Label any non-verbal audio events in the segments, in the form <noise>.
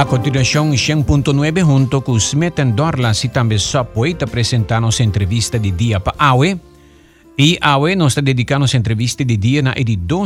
A continuación, 100.9 junto con Smith and Dorlas y también Subway te presentamos entrevista de día para AWE. E AWE nós está dedicando a entrevista de dia na edição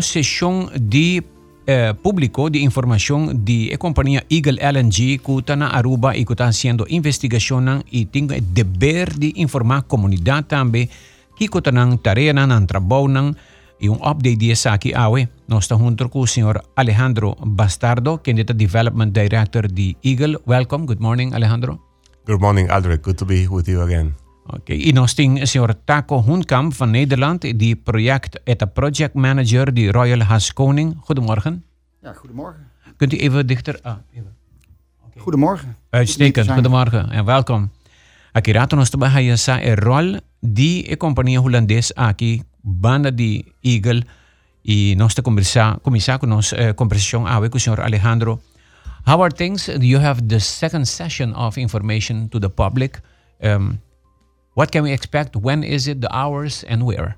de eh, público de informação de a companhia Eagle LNG que está na Aruba e que está fazendo investigação e tem o dever de informar a comunidade também que está na tarefa, na trabalho, um update disso aqui awe. Nós estamos junto com o senhor Alejandro Bastardo, que é o Development Director de Eagle. Welcome. Good morning, Alejandro. Good morning, Aldrich. Good to be with you again. Oké, okay. en ons senhor Taco Hoenkamp van Nederland, die project, het de project manager, die Royal Haskoning. Goedemorgen. Ja, goedemorgen. Kunt u even dichter? Ah, even. Okay. Goedemorgen. Uitstekend, goedemorgen en welkom. Akirato nos trabaja sa e rol di e companhia holandesa aqui banda de Eagle e nós estamos conversar, começar com nossa uh, conversação com o senhor Alejandro. How are things? Do you have the second session of information to the public. Um, what can we expect? When is it? The hours and where?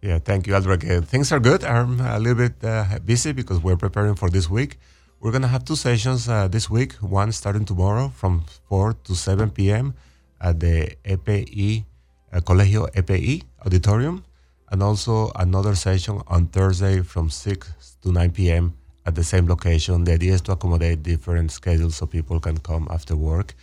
Yeah, thank you, Aldrich. Uh, things are good. I'm a little bit uh, busy because we're preparing for this week. We're going to have two sessions uh, this week, one starting tomorrow from 4 to 7 p.m. at the EPI, uh, Colegio EPI Auditorium and also another session on Thursday from 6 to 9 p.m. at the same location. The idea is to accommodate different schedules so people can come after work.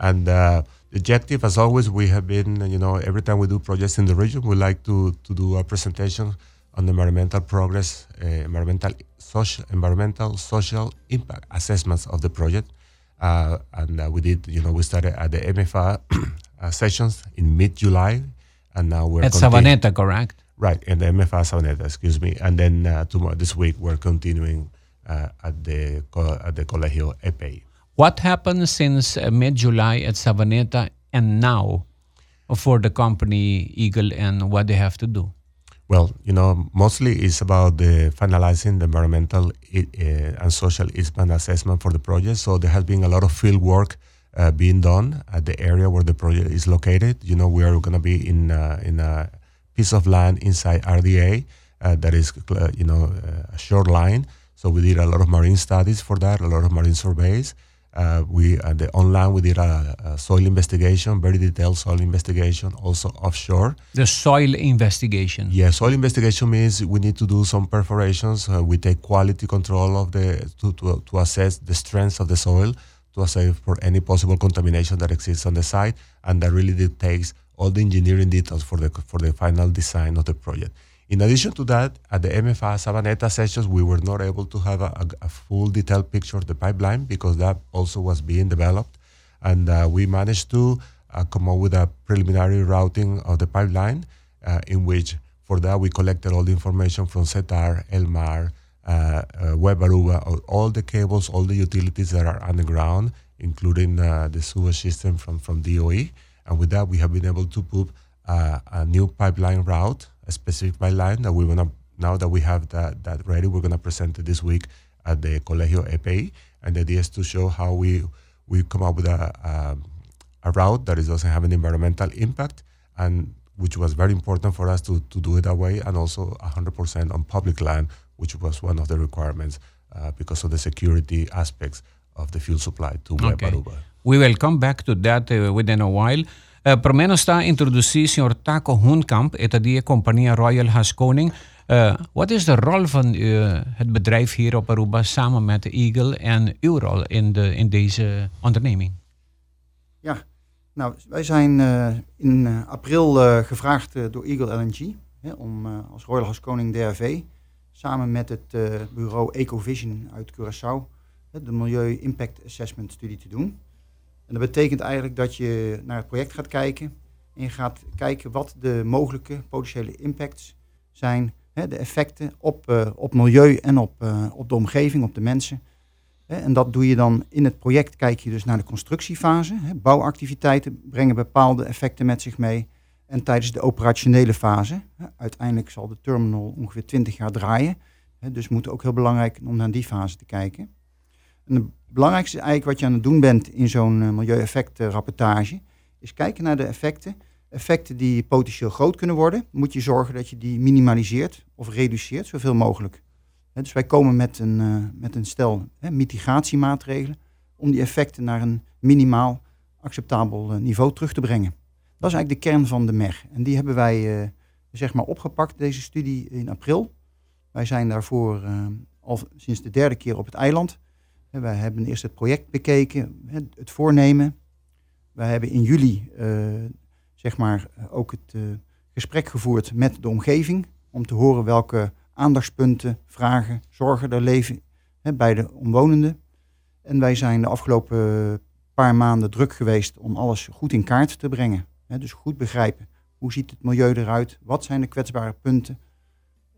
And uh, the objective, as always, we have been, you know, every time we do projects in the region, we like to, to do a presentation on environmental progress, uh, environmental, social, environmental, social impact assessments of the project. Uh, and uh, we did, you know, we started at the MFA <clears throat> uh, sessions in mid-July, and now we're at Savaneta, correct? Right, in the MFA Savaneta, excuse me. And then uh, tomorrow, this week, we're continuing uh, at the at the Colegio EPI. What happened since uh, mid-July at Savaneta and now for the company Eagle and what they have to do? Well, you know, mostly it's about the finalizing the environmental uh, and social impact assessment for the project. So there has been a lot of field work uh, being done at the area where the project is located. You know, we are going to be in uh, in a piece of land inside RDA uh, that is, uh, you know, uh, a shoreline. So we did a lot of marine studies for that, a lot of marine surveys. Uh, we uh, the online we did a, a, soil investigation, very detailed soil investigation, also offshore. The soil investigation. Yeah, soil investigation means we need to do some perforations. Uh, we take quality control of the to, to to assess the strength of the soil, to assess for any possible contamination that exists on the site, and that really takes all the engineering details for the for the final design of the project. In addition to that, at the MFA Savaneta sessions, we were not able to have a, a, full detailed picture of the pipeline because that also was being developed, and uh, we managed to uh, come up with a preliminary routing of the pipeline, uh, in which for that we collected all the information from Setar, Elmar, uh, uh, Web Aruba, all the cables, all the utilities that are underground, including uh, the sewer system from from DOE. And with that, we have been able to put a new pipeline route, a specific pipeline that we're gonna now that we have that that ready, we're gonna present it this week at the Colegio EPI. And the idea is to show how we we come up with a a, a route that is doesn't have an environmental impact and which was very important for us to, to do it that way, and also 100% on public land, which was one of the requirements uh, because of the security aspects of the fuel supply to okay. We will come back to that uh, within a while. Uh, per me sta introductie signor Taco Hoenkamp, et die compagnie Royal Haskoning. Uh, wat is de rol van uh, het bedrijf hier op Aruba samen met Eagle en uw rol in, de, in deze onderneming? Ja, nou, wij zijn in april gevraagd door Eagle LNG hè, om als Royal Haskoning DRV samen met het bureau Ecovision uit Curaçao de Milieu Impact Assessment studie te doen. En dat betekent eigenlijk dat je naar het project gaat kijken en je gaat kijken wat de mogelijke potentiële impacts zijn, hè, de effecten op, uh, op milieu en op, uh, op de omgeving, op de mensen. En dat doe je dan in het project, kijk je dus naar de constructiefase. Bouwactiviteiten brengen bepaalde effecten met zich mee. En tijdens de operationele fase, uiteindelijk zal de terminal ongeveer 20 jaar draaien. Dus moet ook heel belangrijk om naar die fase te kijken. En het belangrijkste eigenlijk wat je aan het doen bent in zo'n uh, milieueffectenrapportage, is kijken naar de effecten. Effecten die potentieel groot kunnen worden, moet je zorgen dat je die minimaliseert of reduceert zoveel mogelijk. dus wij komen met een, uh, met een stel mitigatiemaatregelen om die effecten naar een minimaal acceptabel niveau terug te brengen. Dat is eigenlijk de kern van de MEG. En die hebben wij zeg maar opgepakt, deze studie, in april. Wij zijn daarvoor al sinds de derde keer op het eiland. Wij hebben eerst het project bekeken, het voornemen. Wij hebben in juli zeg maar, ook het gesprek gevoerd met de omgeving. Om te horen welke aandachtspunten, vragen, zorgen er leven hè, bij de omwonenden. En wij zijn de afgelopen paar maanden druk geweest om alles goed in kaart te brengen. Hè, dus goed begrijpen. Hoe ziet het milieu eruit? Wat zijn de kwetsbare punten?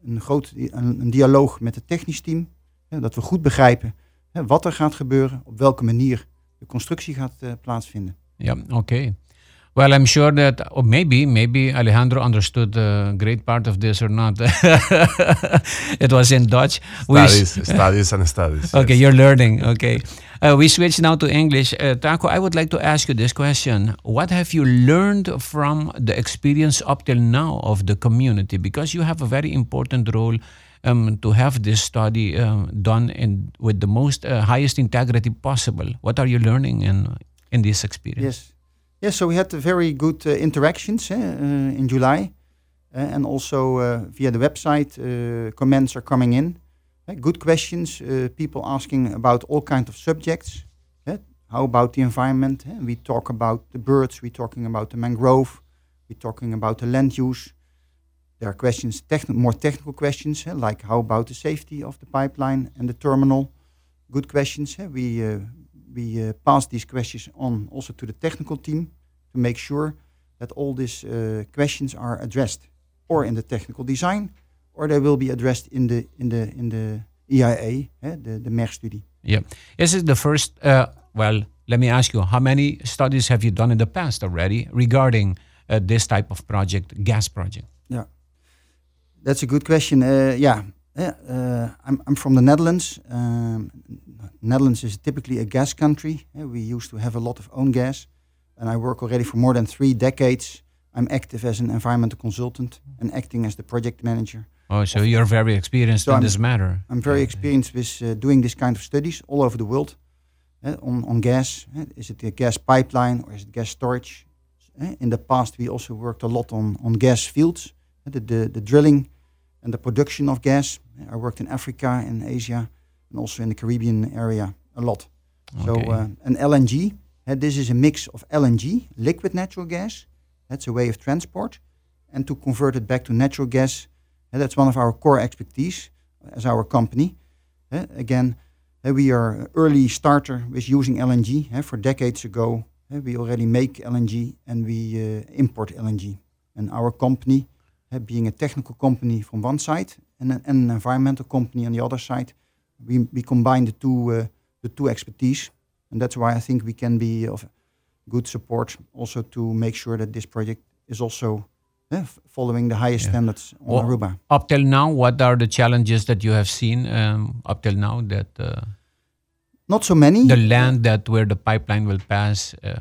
Een, groot, een, een dialoog met het technisch team. Hè, dat we goed begrijpen hè, wat er gaat gebeuren. Op welke manier de constructie gaat uh, plaatsvinden. Ja, oké. Well, I'm sure that, or maybe, maybe Alejandro understood a great part of this or not. <laughs> it was in Dutch. Studies, we, <laughs> studies and studies. Okay, yes. you're learning. Okay. Uh, we switch now to English. Uh, Taco, I would like to ask you this question. What have you learned from the experience up till now of the community? Because you have a very important role um, to have this study um, done in, with the most uh, highest integrity possible. What are you learning in, in this experience? Yes. Yes, so we had very good uh, interactions uh, in July. Uh, and also via the website, comments are coming in. good questions, people asking about all kinds of subjects. How about the environment? We talk about the birds, we're talking about the mangrove, we're talking about the land use. There are questions, more technical questions, like how about the safety of the pipeline and the terminal? Good questions. We we uh, pass these questions on also to the technical team to make sure that all these uh, questions are addressed, or in the technical design, or they will be addressed in the in the in the EIA, eh, the the MER study. Yeah, this is the first. Uh, well, let me ask you, how many studies have you done in the past already regarding uh, this type of project, gas project? That's a good question. Uh, yeah, uh, I'm, I'm from the Netherlands. Um, Netherlands is typically a gas country. we used to have a lot of own gas. And I work already for more than three decades. I'm active as an environmental consultant and acting as the project manager. Oh, so you're very experienced so in I'm, this matter. I'm very experienced with uh, doing this kind of studies all over the world uh, on, on gas. Uh, is it a gas pipeline or is it gas storage? in the past, we also worked a lot on, on gas fields, the, the, the drilling and the production of gas. I worked in Africa, in Asia, and also in the Caribbean area a lot. Okay. So, uh, an LNG, uh, this is a mix of LNG, liquid natural gas, that's a way of transport, and to convert it back to natural gas, uh, that's one of our core expertise as our company. Uh, again, uh, we are early starter with using LNG. Uh, for decades ago, we already make LNG and we import LNG. And our company being a technical company from one side and an, and an environmental company on the other side, we, we combine the two, uh, the two expertise. And that's why I think we can be of good support also to make sure that this project is also uh, following the highest yeah. standards on well, Aruba. Up till now, what are the challenges that you have seen um, up till now that... Uh, Not so many. The land that where the pipeline will pass... Uh,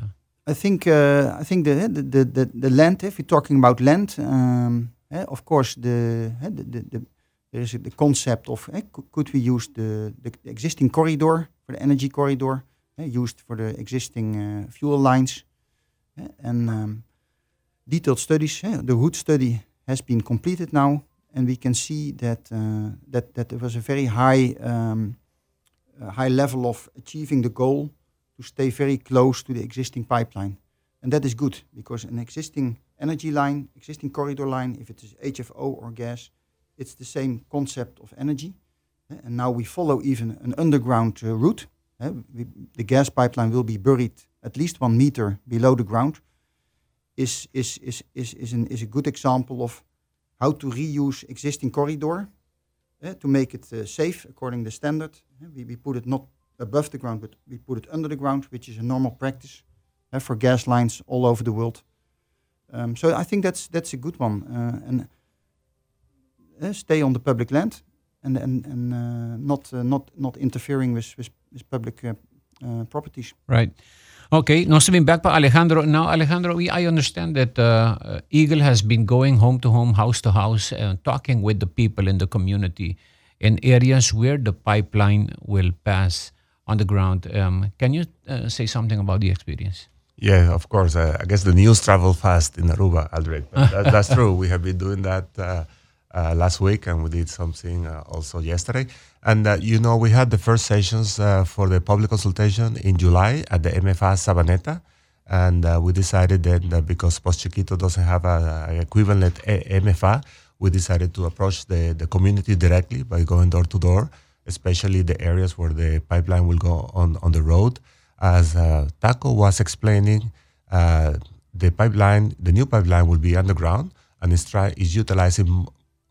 I think uh, I think the, the the the land. If you're talking about land, um, of course, the, the, the, the, there is the concept of could we use the, the existing corridor for the energy corridor used for the existing fuel lines and um, detailed studies. the Hood study has been completed now, and we can see that uh, that that there was a very high um, high level of achieving the goal to stay very close to the existing pipeline, and that is good because an existing energy line, existing corridor line, if it is HFO or gas, it's the same concept of energy. Uh, and now we follow even an underground uh, route. Uh, we, the gas pipeline will be buried at least one meter below the ground. Is, is, is, is, is, an, is a good example of how to reuse existing corridor uh, to make it uh, safe according to the standard. We, we put it not above the ground, but we put it under the ground, which is a normal practice for gas lines all over the world. Um, so I think that's that's a good one, uh, and uh, stay on the public land, and and and uh, not uh, not not interfering with with, with public uh, uh, properties. Right. Okay, now stepping back by Alejandro. Now, Alejandro, we, I understand that Eagle has been going home to home, house to house, talking with the people in the community in areas where the pipeline will pass. on the ground. Um, can you uh, say something about the experience? Yeah, of course. Uh, I guess the news travel fast in Aruba, Aldrich. That, <laughs> that's true. We have been doing that uh, uh, last week, and we did something uh, also yesterday. And uh, you know, we had the first sessions uh, for the public consultation in July at the MFA Savaneta, and we decided then that because Pos Chiquito doesn't have an equivalent MFA, we decided to approach the, the community directly by going door to door, especially the areas where the pipeline will go on, on the road as uh, Taco was explaining, uh, the pipeline, the new pipeline will be underground, and it's try is utilizing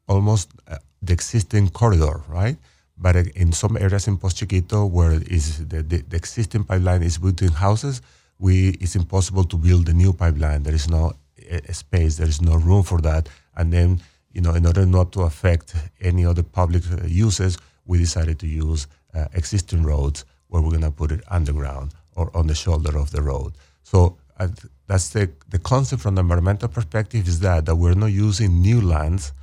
almost uh, the existing corridor, right? But uh, in some areas in Pos Chiquito, where is the, the, the, existing pipeline is between houses, we it's impossible to build a new pipeline. There is no uh, space, there is no room for that, and then you know, in order not to affect any other public uh, uses, we decided to use existing roads where we're going to put it underground or on the shoulder of the road. So uh, that's the, the concept from the environmental perspective is that, that we're not using new lands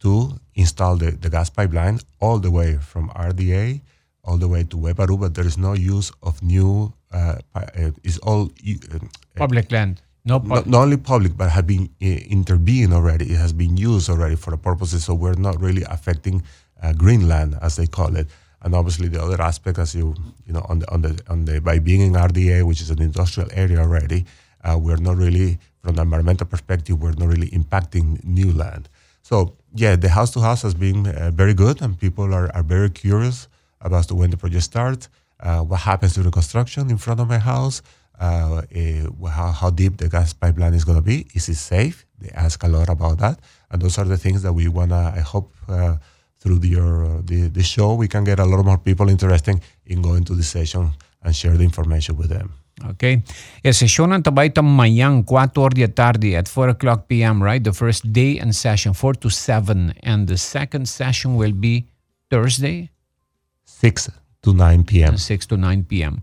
to install the, the gas pipeline all the way from RDA all the way to Web Aruba. There is no use of new, uh, uh, it's all uh, public land. No not, not, only public, but have been uh, intervened already. It has been used already for the purposes. So we're not really affecting uh, green land, as they call it and obviously the other aspect, as you you know, on the on the on the by being in RDA, which is an industrial area already, uh, we're not really from the environmental perspective, we're not really impacting new land. So yeah, the house to house has been uh, very good, and people are, are very curious about when the project starts, uh, what happens during construction in front of my house, uh, eh, how, how deep the gas pipeline is going to be, is it safe? They ask a lot about that, and those are the things that we wanna. I hope uh, through the, uh, the, the show, we can get a lot more people interested in going to the session and share the information with them. Okay. E session ang tabay mayang 4 de tarde at 4 o'clock p.m., right? The first day and session, 4 to 7. And the second session will be Thursday? 6 to 9 p.m. 6 to 9 p.m.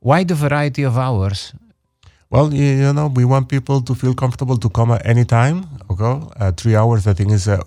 Why the variety of hours? Well, you know, we want people to feel comfortable to come at any time. Okay, uh, three hours. I think is uh,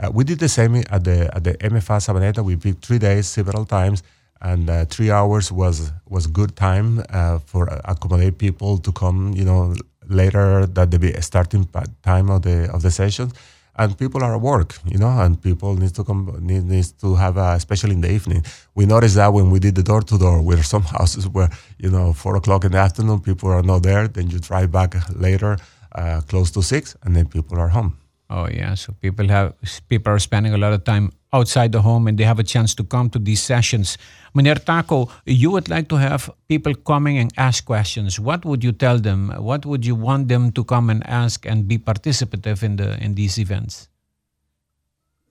uh, we did the same at the at the MFA Savaneta. We picked three days, several times, and uh, three hours was was good time uh, for accommodate people to come. You know, later that the starting time of the of the sessions, and people are at work. You know, and people need to come need, needs to have, a, especially in the evening. We noticed that when we did the door to door, where some <laughs> houses where you know four o'clock in the afternoon, people are not there. Then you drive back later, uh, close to six, and then people are home. Oh yeah, so people have people are spending a lot of time outside the home and they have a chance to come to these sessions. Meneer Taco, you would like to have people coming and ask questions. What would you tell them? What would you want them to come and ask and be participative in the in these events?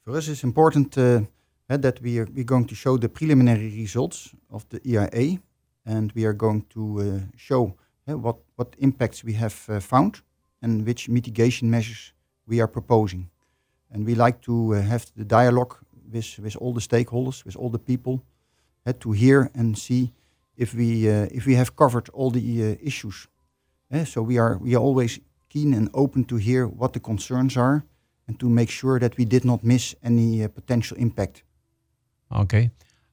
For us, it's important uh, that we are we're going to show the preliminary results of the EIA, and we are going to uh, show uh, what what impacts we have uh, found and which mitigation measures we are proposing. And we like to uh, have the dialogue with, with all the stakeholders, with all the people, uh, to hear and see if we, uh, if we have covered all the uh, issues. Uh, so we are, we are always keen and open to hear what the concerns are and to make sure that we did not miss any uh, potential impact. Okay.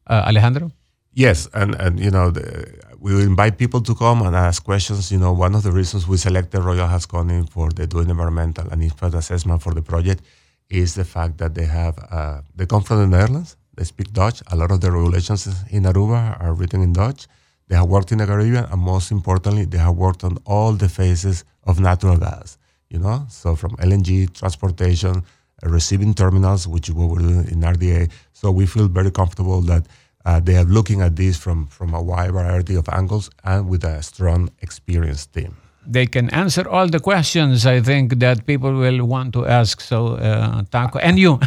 Alejandro? Yes, and, and you know, the, we invite people to come and ask questions. You know, one of the reasons we selected Royal Haskoning for the doing environmental and impact assessment for the project is the fact that they have, uh, they come from the Netherlands, they speak Dutch. A lot of the regulations in Aruba are written in Dutch. They have worked in the Caribbean, and most importantly, they have worked on all the phases of natural gas. You know, so from LNG, transportation, receiving terminals, which is what we're doing in RDA. So we feel very comfortable that uh, they are looking at this from, from a wide variety of angles and with a strong, experienced team. They can answer all the questions I think that people will want to ask. So, uh, Taco, and you.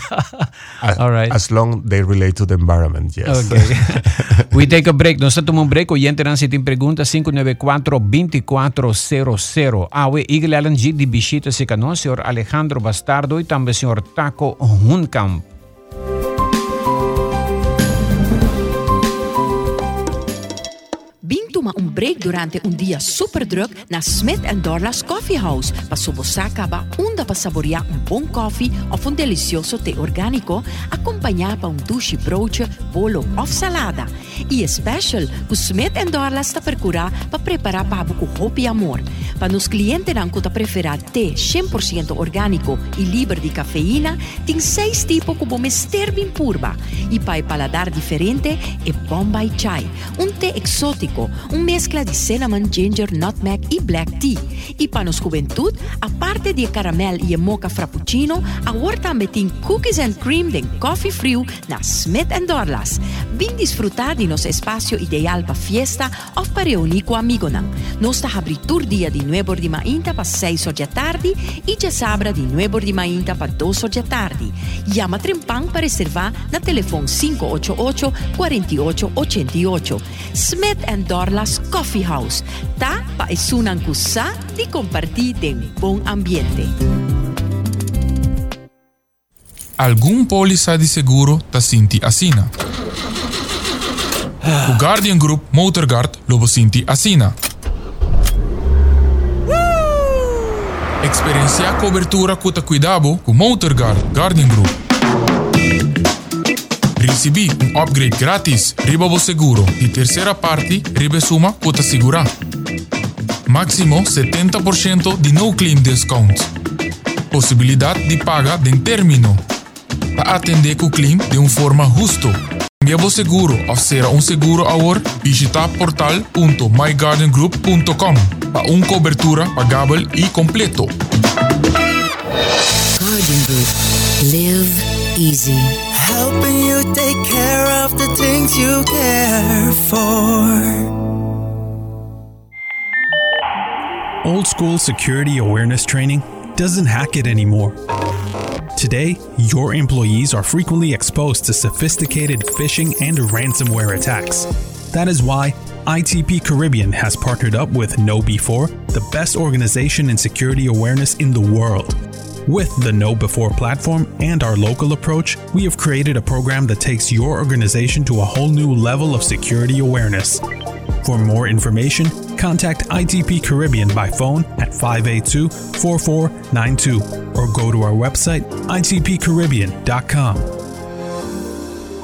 <laughs> all right. As long they relate to the environment, yes. Okay. <laughs> We take a break. Nós estamos um break. Oyente dan sitin pergunta 594-2400. Awe Eagle LNG di bisita si kano, Sr. Alejandro Bastardo e também Sr. Taco Hoenkamp. Toma un break durante un día super druk na Smit Dorla's Coffee House pa subosakaba unda pa saborear un buon coffee of un delicioso tè organico accompagnato pa un douche broodje, bolo of salada. E special, ku Smit and Dorlas ta percura pa preparar para buku hopi amor. Para nos clientes dan ku ta prefera té 100% orgánico e livre de cafeína, tem seis tipos ku bomester bin purba. E para paladar diferente, e Bombay Chai, un té exótico, un mezcla de cinnamon, ginger, nutmeg e black tea. E para nos juventud, aparte de caramel e mocha frappuccino, agora também tem cookies and cream de coffee frio na Smith and Dorlas. Vim disfrutar de nosso espaço ideal para fiesta ou para reunir com amigo não. Nós está abrindo dia de 9 de mainta para 6 da tarde e já sabra de 9 de mainta para 2 da tarde. Llama Trempang para reservar na telefone 588 4888. Smith and Dorlas Coffee House. Tá para esunan kusa de compartir de bom ambiente. Algum póliza de seguro ta sinti asina. O Guardian Group Motorguard lobo sinti asina. Experiencia cobertura cuta cuidado com Motorguard Guardian Group. Recebi um upgrade grátis riba o seguro e terceira parte riba suma cuta segura. Máximo 70% de no claim discount. Possibilidade de paga de término. Para atender o claim de uma forma justa. Cambia seguro será um seguro agora, visita portal.myguardiangroup.com para uma cobertura pagável e completo. Guardian Group. Live easy. Helping you take care of the things you care for. Old school security awareness training doesn't hack it anymore. Today, your employees are frequently exposed to sophisticated phishing and ransomware attacks. That is why ITP Caribbean has partnered up with KnowBe4, the best organization in security awareness in the world. With the KnowBe4 platform and our local approach, we have created a program that takes your organization to a whole new level of security awareness. For more information, contact ITP Caribbean by phone at 582 4492 or go to our website itpcaribbean.com.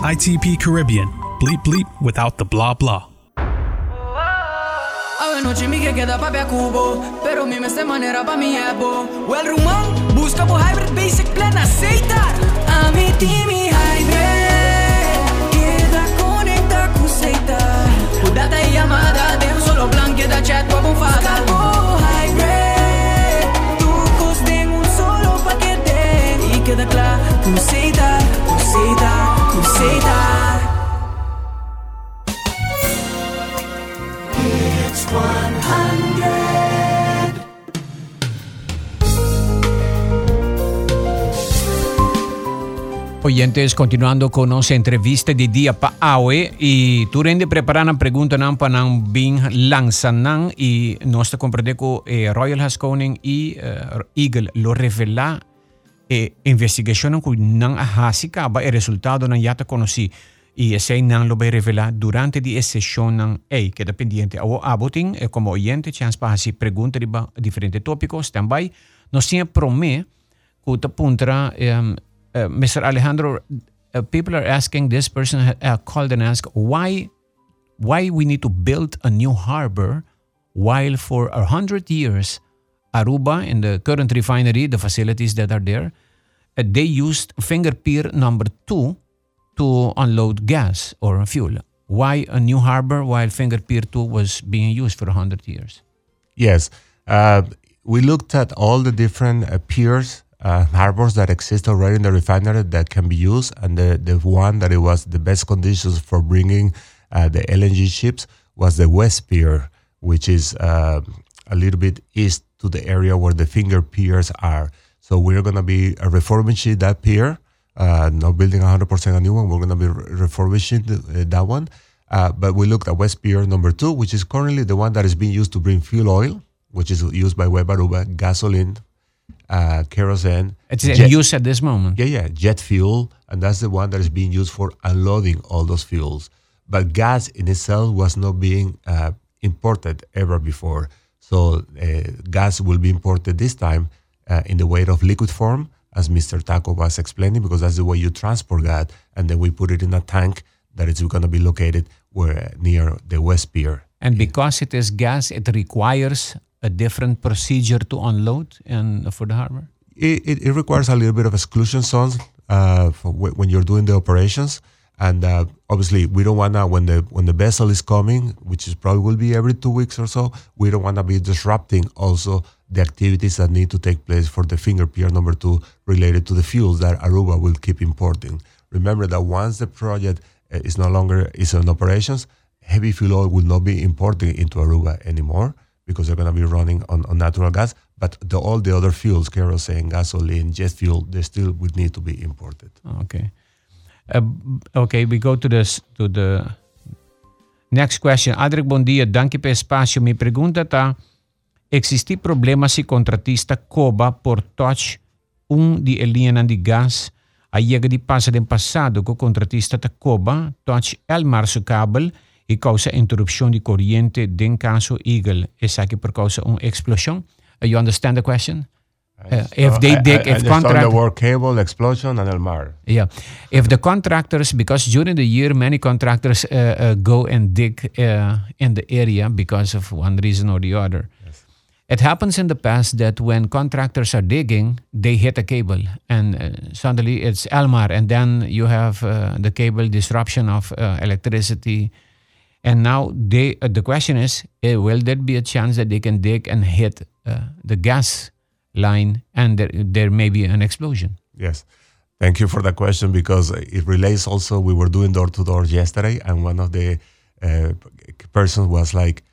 ITP Caribbean, bleep bleep without the blah blah. Ave noche mi que queda papi a cubo. Pero mi esta manera pa mi ebo Well rumón, busca por hybrid basic plan aceitar A mi y hybrid. Queda conecta com seita Por data e llamada De un solo plan queda chat com almofada Por hybrid. Tu coste en un solo paquete. Y queda claro, com seita, com seita, com seita Oyentes, continuando con nuestra entrevista de día para hoy, y tú rende preparan pregunta para nan bin lanzanan y nuestro comprende que eh, Royal Haskoning y uh, Eagle lo revela eh, investigación que nan hasi el resultado nan ya te conocí. Y ese nan lo a revelar durante di sesión nan hey, queda pendiente o aboting e como oyente chance pa hasi pregunta di diferente tópicos também nos tinha promé que te puntra um, uh, Mr. Alejandro, uh, people are asking this person uh, called and asked why why we need to build a new harbor while for a hundred years Aruba and the current refinery, the facilities that are there, uh, they used finger pier number two to unload gas or fuel. Why a new harbor while finger pier two was being used for a hundred years? Yes. Uh, we looked at all the different uh, piers, uh, harbors that exist already in the refinery that can be used, and the, the one that it was the best conditions for bringing uh, the LNG ships was the West Pier, which is uh, a little bit east to the area where the finger piers are. So we're going to be uh, refurbishing that pier, uh, not building 100% a new one. We're going to be re- refurbishing the, uh, that one. Uh, but we looked at West Pier number two, which is currently the one that is being used to bring fuel oil, which is used by Web Aruba, gasoline, uh, kerosene. It's in use at this moment. yeah, yeah, jet fuel, and that's the one that is being used for unloading all those fuels. But gas in itself was not being uh, imported ever before. So uh, gas will be imported this time uh, in the way of liquid form, as Mr. Taco was explaining, because that's the way you transport that. and then we put it in a tank that is going to be located where near the West Pier. And because it is gas, it requires a different procedure to unload and for the harbor. It, it, it requires a little bit of exclusion zones uh, when you're doing the operations. And uh, obviously, we don't wanna when the when the vessel is coming, which is probably will be every two weeks or so. We don't wanna be disrupting also the activities that need to take place for the finger pier number two related to the fuels that Aruba will keep importing. Remember that once the project uh, is no longer is in operations, heavy fuel oil will not be importing into Aruba anymore because they're going to be running on, on natural gas. But the, all the other fuels, kerosene, gasoline, jet fuel, they still would need to be imported. Okay. Uh, okay, we go to the, to the next question. Adric, bom dia. Danke per espaço. Me pergunta tá, existi problema se contratista Coba por touch um de linha de gás a chega di passa del passato con contratista ta Coba touch el marso kabel e causa interrupção de corrente den caso Eagle sa che per causa un explosión. Uh, you understand the question? If they dig, I, I if contract, the word cable, explosion, and Elmar. Yeah. If the contractors, because during the year many contractors uh, uh, go and dig uh, in the area because of one reason or the other. Yes. It happens in the past that when contractors are digging, they hit a cable and uh, suddenly it's Elmar, and then you have uh, the cable disruption of uh, electricity. And now they, uh, the question is, uh, will there be a chance that they can dig and hit uh, the gas line and there, there may be an explosion? Yes. Thank you for the question because it relates also. We were doing door to door yesterday, and one of the uh, persons was like,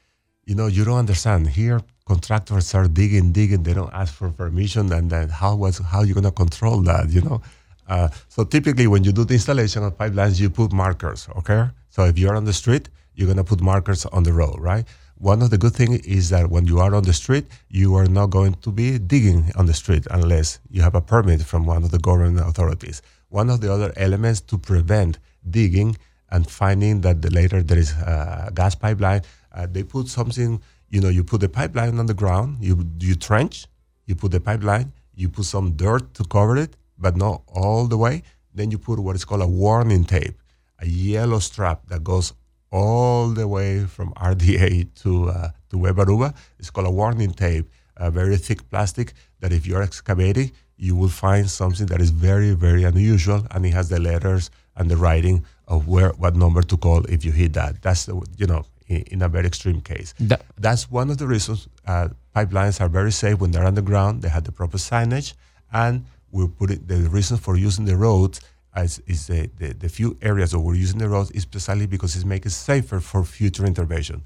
you know, you don't understand. Here, contractors are digging, digging. They don't ask for permission, and then how was how you gonna control that? You know. Uh, so typically, when you do the installation of pipelines, you put markers. Okay. So if you're on the street, you're gonna put markers on the road, right? One of the good things is that when you are on the street, you are not going to be digging on the street unless you have a permit from one of the government authorities. One of the other elements to prevent digging and finding that the later there is a gas pipeline, uh, they put something. You know, you put the pipeline on the ground, you you trench, you put the pipeline, you put some dirt to cover it, but not all the way. Then you put what is called a warning tape, a yellow strap that goes all the way from <laughs> RDA to uh, to Web Aruba. It's called a warning tape, a very thick plastic that if you're excavating, you will find something that is very very unusual, and it has the letters and the writing of where what number to call if you hit that. That's the, you know in, in a very extreme case. That- That's one of the reasons uh, pipelines are very safe when they're underground. They have the proper signage, and we put it. The reason for using the roads as is the, the, the few areas that we're using the roads is precisely because it makes it safer for future intervention.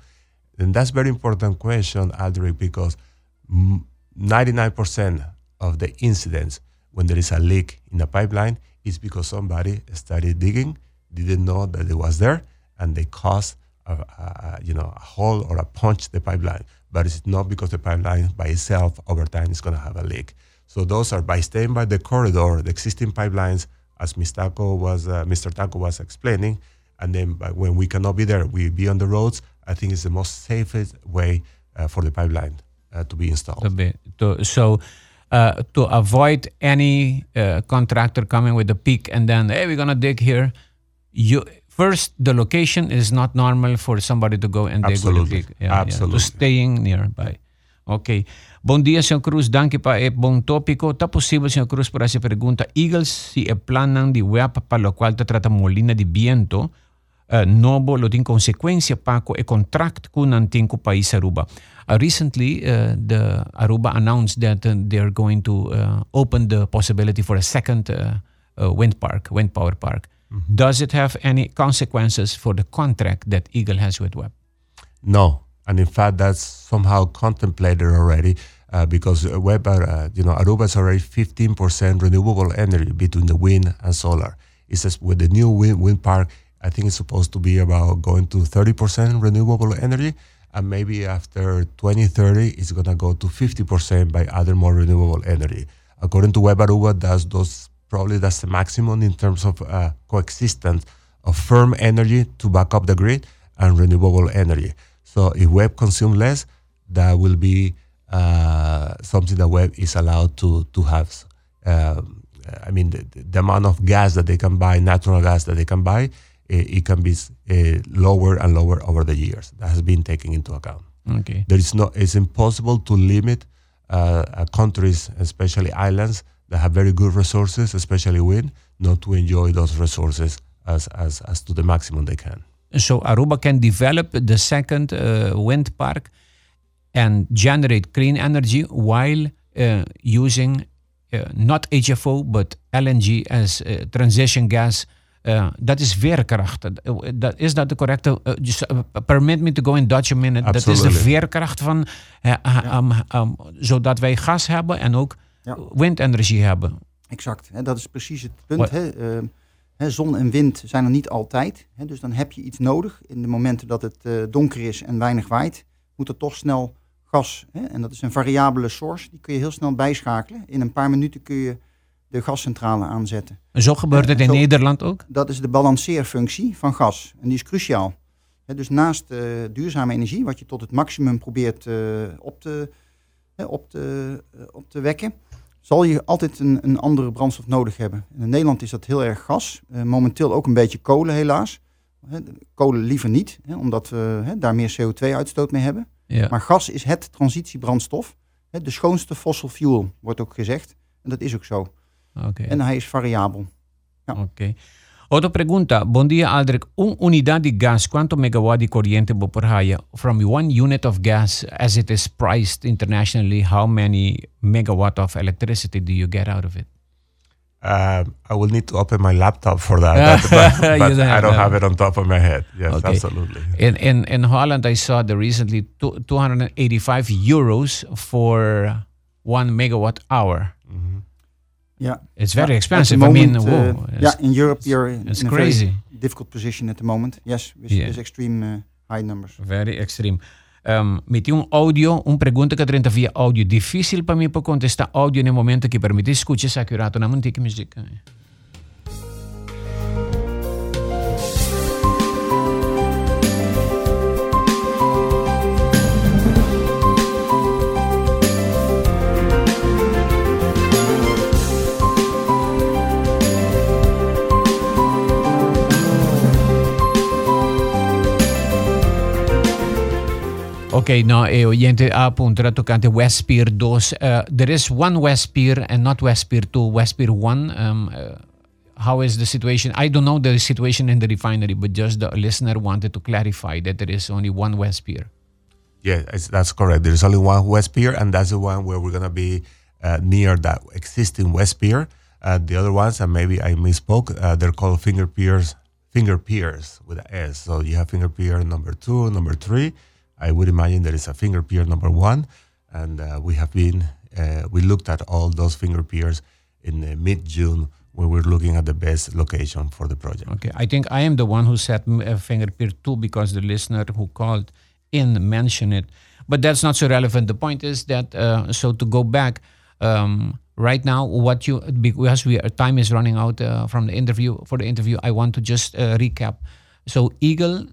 And that's very important question, Aldrich, because mm, 99% of the incidents when there is a leak in a pipeline is because somebody started digging, didn't know that it was there, and they caused a, a, you know a hole or a punch the pipeline. But it's not because the pipeline by itself over time is going to have a leak. So those are by staying by the corridor, the existing pipelines, as Mr. Taco was uh, Mr. Taco was explaining, and then by when we cannot be there, we be on the roads. I think it's the most safest way uh, for the pipeline uh, to be installed. to be to so uh, to avoid any uh, contractor coming with a peak and then hey we're gonna dig here you first the location is not normal for somebody to go and dig with a Absolutely. peak Yeah, yeah, Absolutely. to staying nearby ok bom dia senhor Cruz danke pa e bom tópico tá possível senhor Cruz para essa pergunta Eagles se é planam de web para o qual te trata molina de viento uh, nobo lo tin consequência paco e contract ku antinko país Aruba. Uh, recently, uh, the Aruba announced that uh, they're going to uh, open the possibility for a second uh, uh, wind park, wind power park. Does it have any consequences for the contract that Eagle has with Web? No, and in fact, that's somehow contemplated already uh, because uh, Weber, uh, you know, Aruba is already 15% renewable energy between the wind and solar. It says with the new wind, wind park, I think it's supposed to be about going to 30% renewable energy, and maybe after 2030, it's going to go to 50% by other more renewable energy. According to Web Aruba, that's those probably that's the maximum in terms of uh, coexistence of firm energy to back up the grid and renewable energy. So if web consume less, that will be uh, something that web is allowed to to have. Um, I mean, the, the amount of gas that they can buy, natural gas that they can buy, it, it can be uh, lower and lower over the years. That has been taken into account. Okay. There is no. It's impossible to limit uh, uh, countries, especially islands that have very good resources, especially wind, not to enjoy those resources as as, as to the maximum they can. So Aruba can develop the second uh, wind park and generate clean energy while uh, using uh, not HFO but LNG as uh, transition gas. Uh, dat is veerkracht. Dat, is dat de correcte? Uh, just, uh, permit me to go in Dutch a minute. Dat is de veerkracht van, um, um, zodat wij gas hebben en ook Ja. windenergie hebben. Exact, hè, dat is precies het punt. Wat- Hè. Hè, zon en wind zijn er niet altijd. Hè, dus dan heb je iets nodig. In de momenten dat het eh, donker is en weinig waait, moet er toch snel gas. Hè. En dat is een variabele source, die kun je heel snel bijschakelen. In een paar minuten kun je de gascentrale aanzetten. Zo gebeurt het in Zo- Nederland ook. Dat is de balanceerfunctie van gas. En die is cruciaal. Dus naast eh, duurzame energie, wat je tot het maximum probeert eh, op, te, op, te, eh, op te wekken, zal je altijd een, een andere brandstof nodig hebben. En in Nederland is dat heel erg gas. Momenteel ook een beetje kolen helaas. Kolen liever niet, omdat we daar meer CO2-uitstoot mee hebben. Ja. Maar gas is het transitiebrandstof. De schoonste fossil fuel, wordt ook gezegd. En dat is ook zo. Oké. En hij is variabel. Ok. Outra pergunta. Bom dia, Aldrich. Um unidade de gas, quanto megawatt de corriente por? From one unit of gas, as it is priced internationally, how many megawatt of electricity do you get out of it? Um, I will need to open my laptop for that, but, <laughs> but, but don't I don't that. have it on top of my head. Yes, Okay. absolutely. In, in, in Holland, I saw the recently two, 285 euros for one megawatt hour. Yeah, It's very Ja, expensive. at the I mean, moment, whoa. uh, yeah, in Europe you're in, it's in a crazy. very difficult position at the moment. Yes, with, Yeah. with extreme uh, high numbers. Very extreme. Um, meti um áudio, um pergunta que trenta via áudio. Difícil para mim para contestar áudio no momento que permite escutar essa accurato na música Ok, no, e oyente ha apuntado tocante West Pier 2. Uh, there is one West Pier and not West Pier 2, West Pier 1. Um, uh, how is the situation? I don't know the situation in the refinery, but just the listener wanted to clarify that there is only one West Pier. Yeah, it's, that's correct. There's only one West Pier, and that's the one where we're gonna be uh, near that existing West Pier. Uh, the other ones, and maybe I misspoke, uh, they're called finger piers, finger piers with an S. So you have finger pier number two, number three. I would imagine there is a finger pier number one, and uh, we have been uh, we looked at all those finger piers in uh, mid June when we're looking at the best location for the project. Okay, I think I am the one who said uh, finger pier 2 because the listener who called in mentioned it. But that's not so relevant. The point is that, uh, so to go back, um, right now, what you, because we, our time is running out uh, from the interview, for the interview, I want to just uh, recap. So Eagle,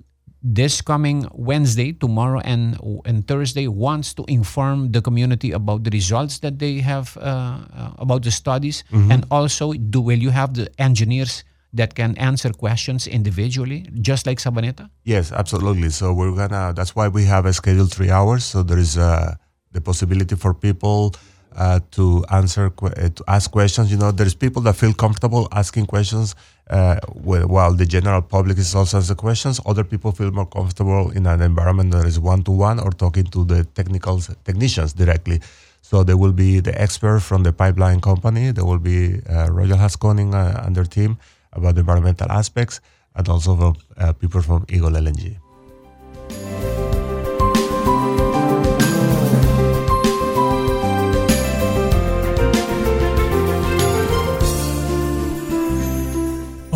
this coming Wednesday, tomorrow and, and Thursday, wants to inform the community about the results that they have, uh, uh, about the studies. And also, do will you have the engineers that can answer questions individually, just like Savaneta? Yes, absolutely. So we're gonna. That's why we have a scheduled three hours. So there is uh, the possibility for people uh, to answer uh, to ask questions. You know, there's people that feel comfortable asking questions, uh, while the general public is also asking questions. Other people feel more comfortable in an environment that is one to one or talking to the technical technicians directly. So there will be the expert from the pipeline company. There will be uh, Royal Haskoning uh, and their team about the environmental aspects, and also from, uh, people from Eagle LNG.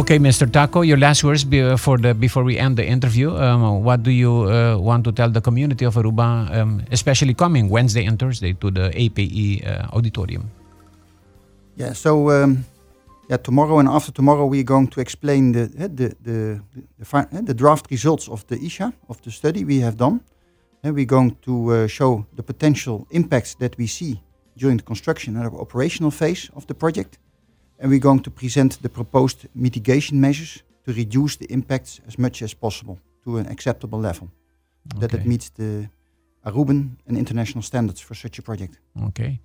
Okay, Mr. Taco, your last words be- for the before we end the interview. Um, what do you uh, want to tell the community of Aruba, um, especially coming Wednesday and Thursday to the APE uh, auditorium? Yeah, so um, yeah, tomorrow and after tomorrow we're going to explain the eh, the the the, eh, the draft results of the ESIA of the study we have done, and we're going to uh, show the potential impacts that we see during the construction and operational phase of the project, and we're going to present the proposed mitigation measures to reduce the impacts as much as possible to an acceptable level, that it Okay. meets the Aruban and international standards for such a project. Okay.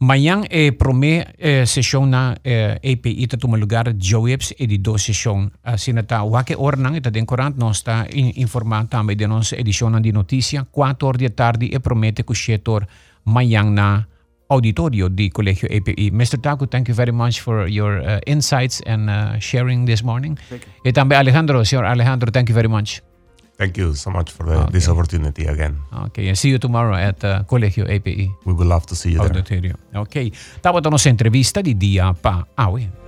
Mayang e prome eh, session na eh, API ta tumalugar Joeps e di do session uh, sinata wake or nang ita den corant non sta in, informata me de nos edition di notizia 4 ore di tardi e promete cuscetor Mayang na auditorio di Colegio API. Mr. Taco, thank you very much for your uh, insights and uh, sharing this morning. E tambe Alejandro, Sr. Alejandro, thank you very much. Thank you so much for the, this opportunity again. Okay, and see you tomorrow at uh, Colegio API. We would love to see you there. Auditorio. Ok, tapos ito sa entrevista di Dia Pa Awe.